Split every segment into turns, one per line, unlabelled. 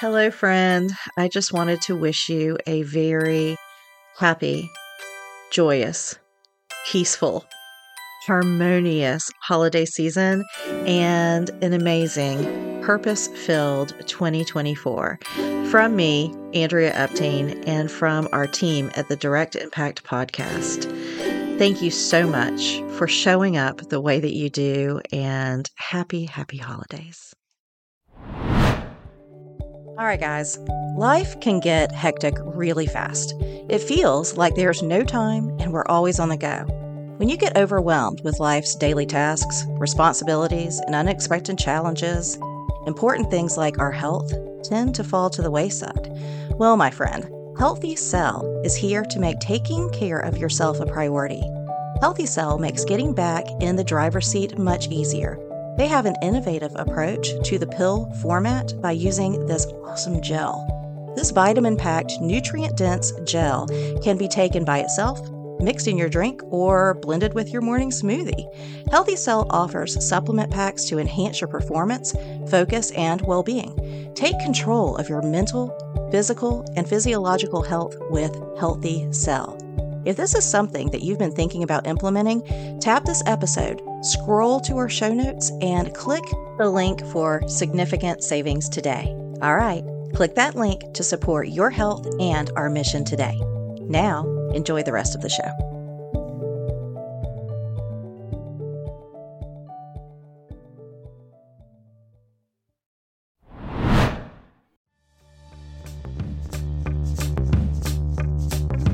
Hello, friend. I just wanted to wish you a very happy, joyous, peaceful, harmonious holiday season and an amazing, purpose filled 2024. From me, Andrea Epting, and from our team at the Direct Impact Podcast. Thank you so much for showing up the way that you do, and happy, happy holidays. All right, guys, life can get hectic really fast. It feels like there's no time and we're always on the go. When you get overwhelmed with life's daily tasks, responsibilities, and unexpected challenges, important things like our health tend to fall to the wayside. Well, my friend, Healthy Cell is here to make taking care of yourself a priority. Healthy Cell makes getting back in the driver's seat much easier they have an innovative approach to the pill format by using this awesome gel. This vitamin packed, nutrient dense gel can be taken by itself, mixed in your drink, or blended with your morning smoothie. Healthy Cell offers supplement packs to enhance your performance, focus, and well being. Take control of your mental, physical, and physiological health with Healthy Cell. If this is something that you've been thinking about implementing, tap this episode, scroll to our show notes, and click the link for significant savings today. All right, click that link to support your health and our mission today. Now, enjoy the rest of the show.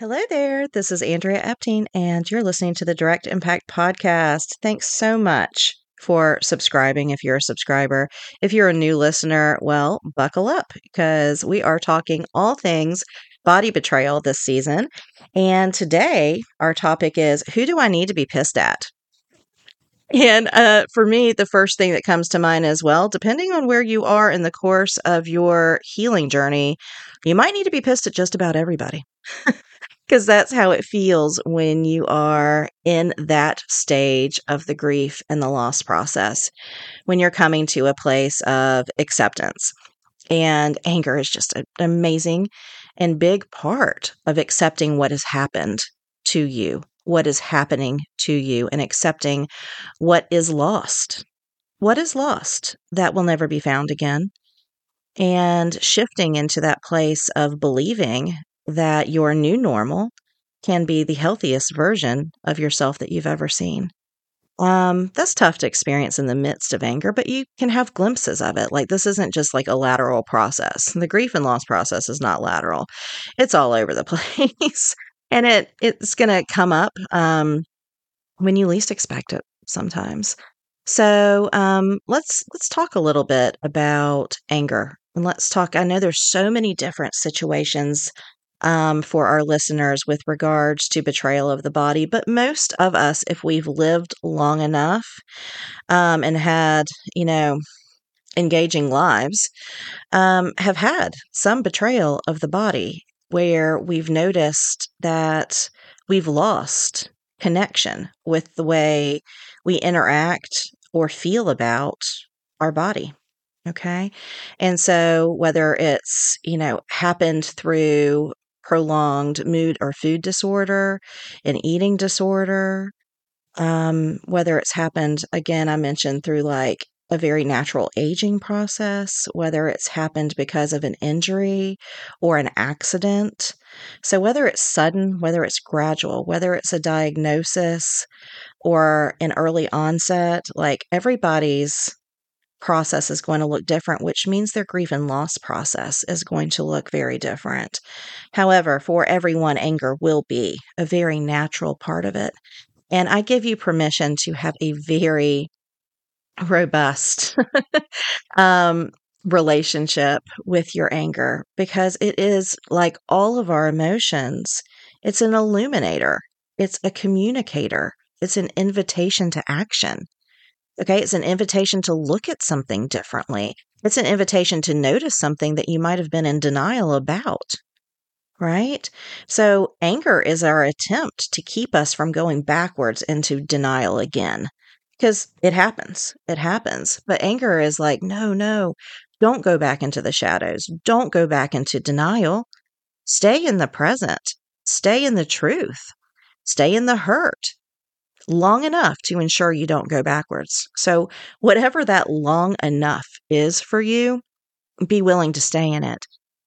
Hello there. This is Andrea Epting, and you're listening to the Direct Impact Podcast. Thanks so much for subscribing if you're a subscriber. If you're a new listener, well, buckle up because we are talking all things body betrayal this season. And today, our topic is Who do I need to be pissed at? And uh, for me, the first thing that comes to mind is well, depending on where you are in the course of your healing journey, you might need to be pissed at just about everybody. because that's how it feels when you are in that stage of the grief and the loss process, when you're coming to a place of acceptance. And anger is just an amazing and big part of accepting what has happened to you, what is happening to you, and accepting what is lost. What is lost that will never be found again. And shifting into that place of believing that your new normal can be the healthiest version of yourself that you've ever seen. Um, that's tough to experience in the midst of anger, but you can have glimpses of it. Like this isn't just like a lateral process. The grief and loss process is not lateral. It's all over the place. and it it's gonna come up um when you least expect it sometimes. So um let's let's talk a little bit about anger. And let's talk. I know there's so many different situations um, for our listeners with regards to betrayal of the body. But most of us, if we've lived long enough um, and had, you know, engaging lives, um, have had some betrayal of the body where we've noticed that we've lost connection with the way we interact or feel about our body. Okay. And so whether it's, you know, happened through prolonged mood or food disorder, an eating disorder, um, whether it's happened, again, I mentioned through like a very natural aging process, whether it's happened because of an injury or an accident. So, whether it's sudden, whether it's gradual, whether it's a diagnosis or an early onset, like everybody's process is going to look different, which means their grief and loss process is going to look very different. However, for everyone, anger will be a very natural part of it. And I give you permission to have a very robust um, relationship with your anger because it is like all of our emotions, it's an illuminator, it's a communicator, it's an invitation to action. Okay, it's an invitation to look at something differently. It's an invitation to notice something that you might have been in denial about. Right? So, anger is our attempt to keep us from going backwards into denial again because it happens. It happens. But anger is like, no, no, don't go back into the shadows. Don't go back into denial. Stay in the present. Stay in the truth. Stay in the hurt long enough to ensure you don't go backwards. So, whatever that long enough is for you, be willing to stay in it.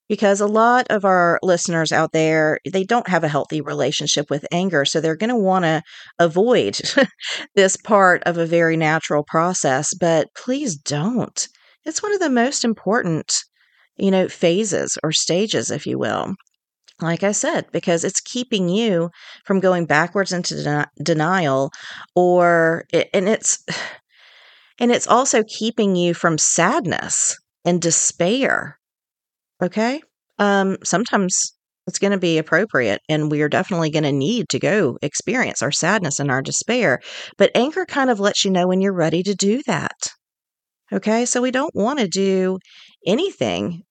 Because a lot of our listeners out there, they don't have a healthy relationship with anger. So they're going to want to avoid this part of a very natural process. But please don't. It's one of the most important, you know, phases or stages, if you will like I said, because it's keeping you from going backwards into den- denial or it, and it's and it's also keeping you from sadness and despair. Okay? Um sometimes it's going to be appropriate and we are definitely going to need to go experience our sadness and our despair, but anger kind of lets you know when you're ready to do that. Okay? So we don't want to do anything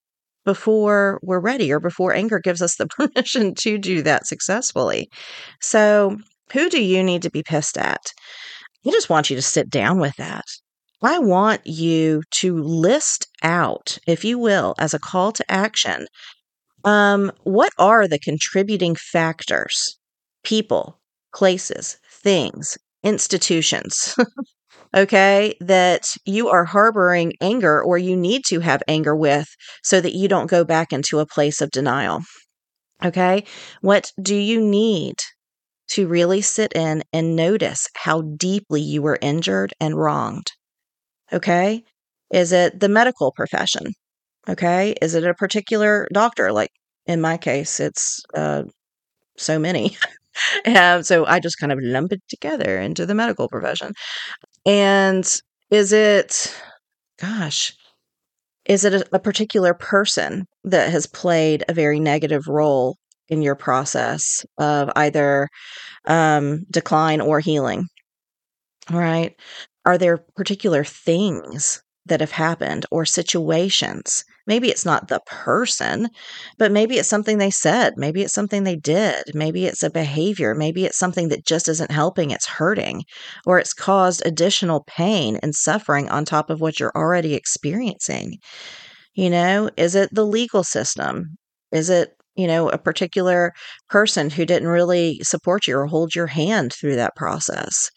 before we're ready or before anger gives us the permission to do that successfully. So, who do you need to be pissed at? I just want you to sit down with that. I want you to list out, if you will, as a call to action, um, what are the contributing factors, people, places, things, institutions okay, that you are harboring anger or you need to have anger with so that you don't go back into a place of denial. Okay, what do you need to really sit in and notice how deeply you were injured and wronged? Okay, is it the medical profession? Okay, is it a particular doctor? Like in my case, it's uh, so many. so I just kind of lump it together into the medical profession. And is it, gosh, is it a, a particular person that has played a very negative role in your process of either um, decline or healing? Right? Are there particular things that have happened or situations Maybe it's not the person, but maybe it's something they said. Maybe it's something they did. Maybe it's a behavior. Maybe it's something that just isn't helping, it's hurting, or it's caused additional pain and suffering on top of what you're already experiencing. You know, is it the legal system? Is it you know, a particular person who didn't really support you or hold your hand through that process.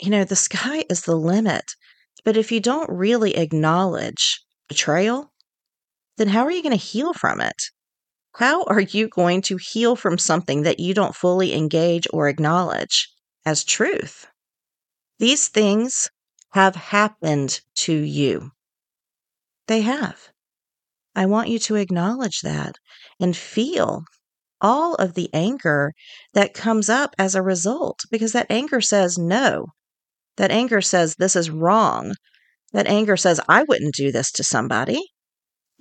You know, the sky is the limit. But if you don't really acknowledge betrayal, then how are you going to heal from it? How are you going to heal from something that you don't fully engage or acknowledge as truth? These things have happened to you. They have. I want you to acknowledge that and feel all of the anger that comes up as a result because that anger says no. That anger says this is wrong. That anger says I wouldn't do this to somebody.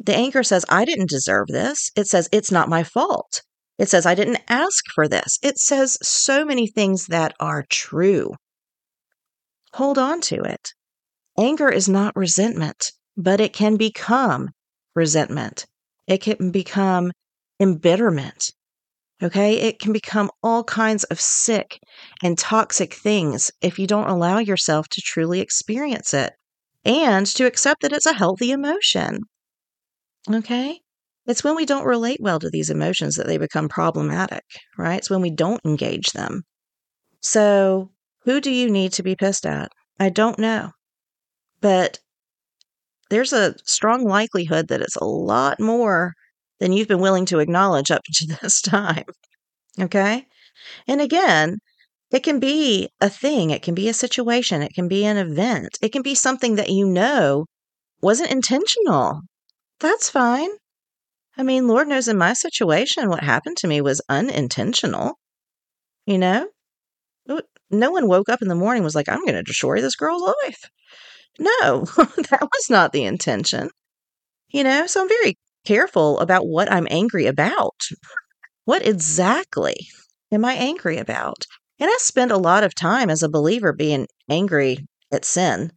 The anger says, I didn't deserve this. It says, it's not my fault. It says, I didn't ask for this. It says so many things that are true. Hold on to it. Anger is not resentment, but it can become resentment. It can become embitterment. Okay. It can become all kinds of sick and toxic things if you don't allow yourself to truly experience it and to accept that it's a healthy emotion. Okay? It's when we don't relate well to these emotions that they become problematic, right? It's when we don't engage them. So, who do you need to be pissed at? I don't know. But there's a strong likelihood that it's a lot more than you've been willing to acknowledge up to this time. Okay? And again, it can be a thing, it can be a situation, it can be an event, it can be something that you know wasn't intentional. That's fine. I mean, Lord knows in my situation, what happened to me was unintentional. You know? No one woke up in the morning was like, I'm going to destroy this girl's life. No, that was not the intention. You know, so I'm very careful about what I'm angry about. What exactly am I angry about? And I spend a lot of time as a believer being angry at sin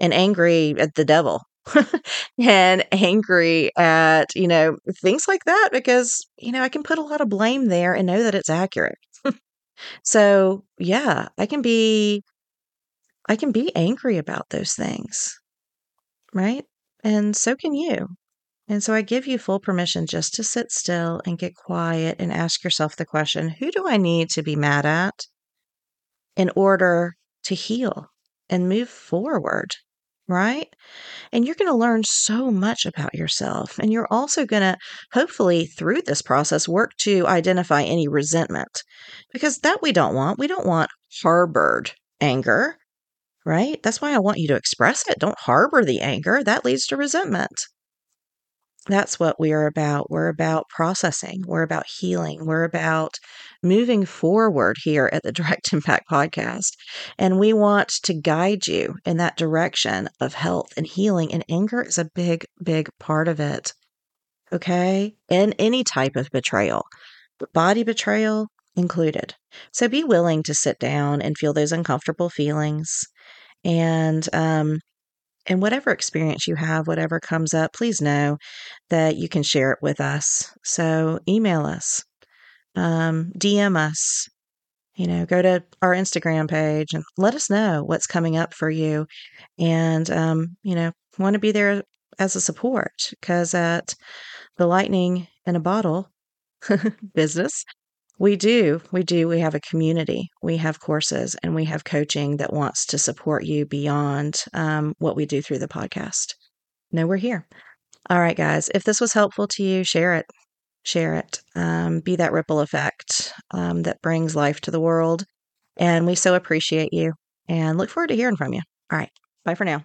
and angry at the devil and angry at, you know, things like that because, you know, I can put a lot of blame there and know that it's accurate. so, yeah, I can be I can be angry about those things. Right? And so can you. And so I give you full permission just to sit still and get quiet and ask yourself the question who do I need to be mad at in order to heal and move forward? Right? And you're going to learn so much about yourself. And you're also going to, hopefully, through this process, work to identify any resentment because that we don't want. We don't want harbored anger, right? That's why I want you to express it. Don't harbor the anger, that leads to resentment. That's what we are about. We're about processing. We're about healing. We're about moving forward here at the Direct Impact Podcast. And we want to guide you in that direction of health and healing. And anger is a big, big part of it. Okay. And any type of betrayal, body betrayal included. So be willing to sit down and feel those uncomfortable feelings. And um, and whatever experience you have, whatever comes up, please know that you can share it with us. So email us, um, DM us, you know, go to our Instagram page and let us know what's coming up for you. And, um, you know, want to be there as a support because at the lightning in a bottle business, we do. We do. We have a community. We have courses and we have coaching that wants to support you beyond um, what we do through the podcast. No, we're here. All right, guys. If this was helpful to you, share it. Share it. Um, be that ripple effect um, that brings life to the world. And we so appreciate you and look forward to hearing from you. All right. Bye for now.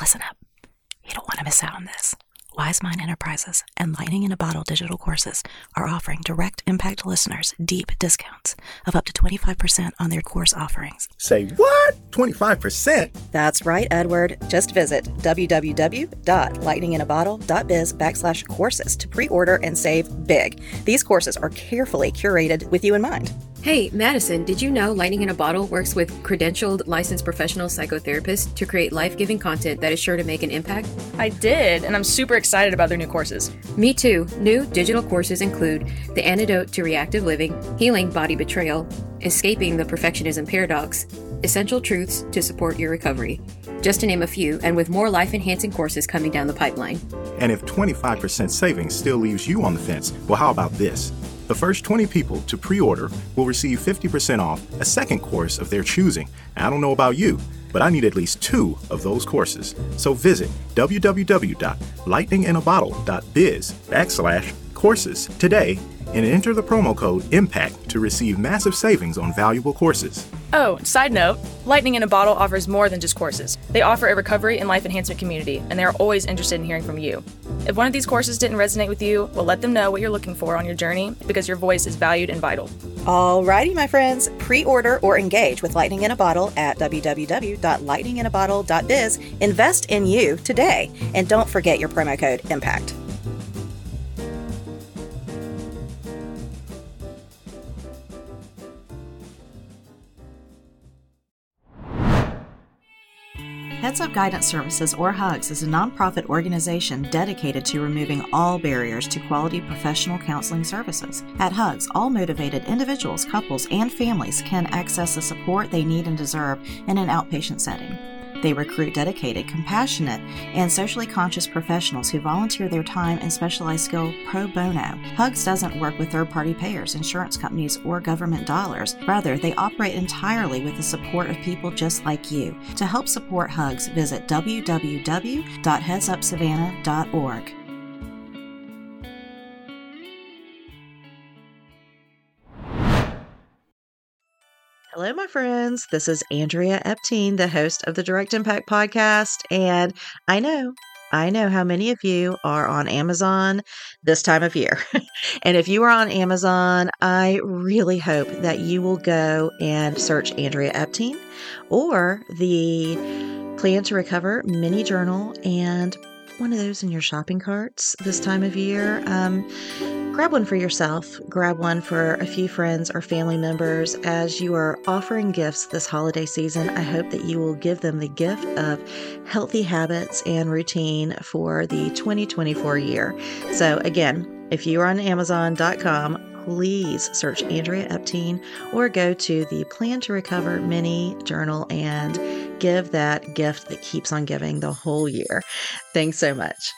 Listen up. You don't want to miss out on this. Wise Mind Enterprises and Lightning in a Bottle digital courses are offering direct impact listeners deep discounts of up to 25% on their course offerings.
Say what? 25%?
That's right, Edward. Just visit www.lightninginabottle.biz backslash courses to pre-order and save big. These courses are carefully curated with you in mind.
Hey, Madison, did you know Lightning in a Bottle works with credentialed licensed professional psychotherapists to create life giving content that is sure to make an impact?
I did, and I'm super excited about their new courses.
Me too. New digital courses include The Antidote to Reactive Living, Healing Body Betrayal, Escaping the Perfectionism Paradox, Essential Truths to Support Your Recovery. Just to name a few, and with more life enhancing courses coming down the pipeline.
And if 25% savings still leaves you on the fence, well, how about this? The first 20 people to pre order will receive 50% off a second course of their choosing. I don't know about you, but I need at least two of those courses. So visit www.lightninginabottle.biz backslash courses today and enter the promo code IMPACT to receive massive savings on valuable courses.
Oh, side note Lightning in a Bottle offers more than just courses. They offer a recovery and life enhancement community, and they are always interested in hearing from you. If one of these courses didn't resonate with you, well, let them know what you're looking for on your journey because your voice is valued and vital.
Alrighty, my friends, pre order or engage with Lightning in a Bottle at www.lightninginabottle.biz. Invest in you today, and don't forget your promo code IMPACT. Up Guidance Services, or HUGS, is a nonprofit organization dedicated to removing all barriers to quality professional counseling services. At HUGS, all motivated individuals, couples, and families can access the support they need and deserve in an outpatient setting. They recruit dedicated, compassionate, and socially conscious professionals who volunteer their time and specialized skill pro bono. HUGS doesn't work with third party payers, insurance companies, or government dollars. Rather, they operate entirely with the support of people just like you. To help support HUGS, visit www.headsupsavannah.org.
Hello, my friends. This is Andrea Epting, the host of the Direct Impact Podcast. And I know, I know how many of you are on Amazon this time of year. and if you are on Amazon, I really hope that you will go and search Andrea Epting or the Plan to Recover mini journal and one of those in your shopping carts this time of year. Um, grab one for yourself, grab one for a few friends or family members as you are offering gifts this holiday season. I hope that you will give them the gift of healthy habits and routine for the 2024 year. So, again, if you are on Amazon.com, please search Andrea Epting or go to the Plan to Recover mini journal and give that gift that keeps on giving the whole year. Thanks so much.